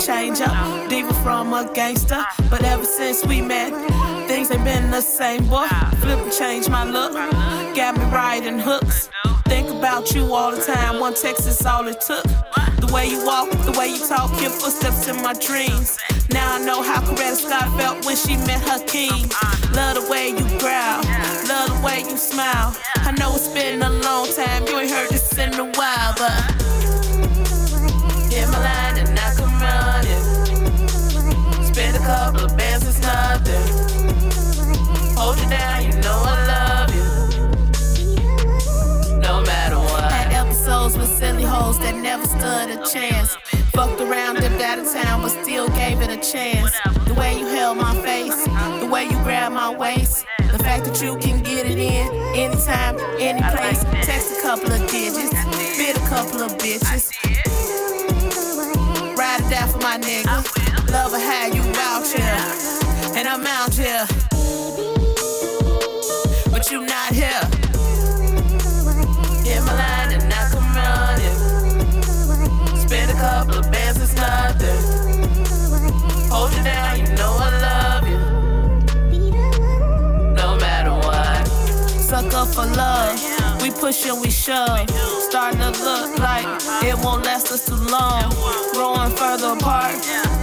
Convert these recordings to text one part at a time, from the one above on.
change up. Diva from a gangster, but ever since we met, things ain't been the same, boy. Flip and change my look, got me riding hooks. Think about you all the time, one text is all it took. The way you walk, the way you talk, your footsteps in my dreams. Now I know how Coretta Scott felt when she met her king. Love the way you growl, love the way you smile. I know it's been a long time, you ain't heard this in a while, but never stood a chance. Fucked around, dipped out of town, but still gave it a chance. The way you held my face, the way you grabbed my waist. The fact that you can get it in anytime, any place. Text a couple of digits, bid a couple of bitches. Ride it down for my nigga. Love a how you out here, and I'm out here. But you not here. Suck up for love. We push and we shove. Starting to look like it won't last us too long. Growing further apart.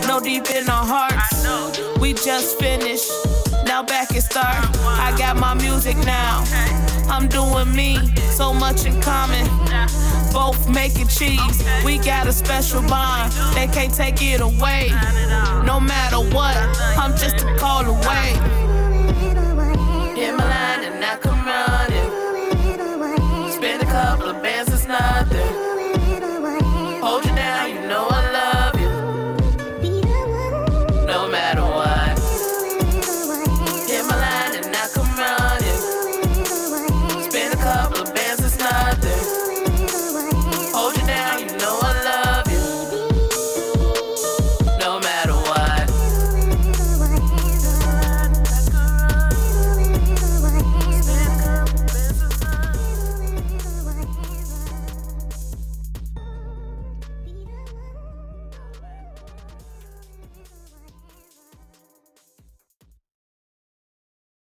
No deep in our hearts. We just finished. Now back and start. I got my music now. I'm doing me. So much in common. Both making cheese. We got a special bond. They can't take it away. No matter what, I'm just Couple of it's nothing.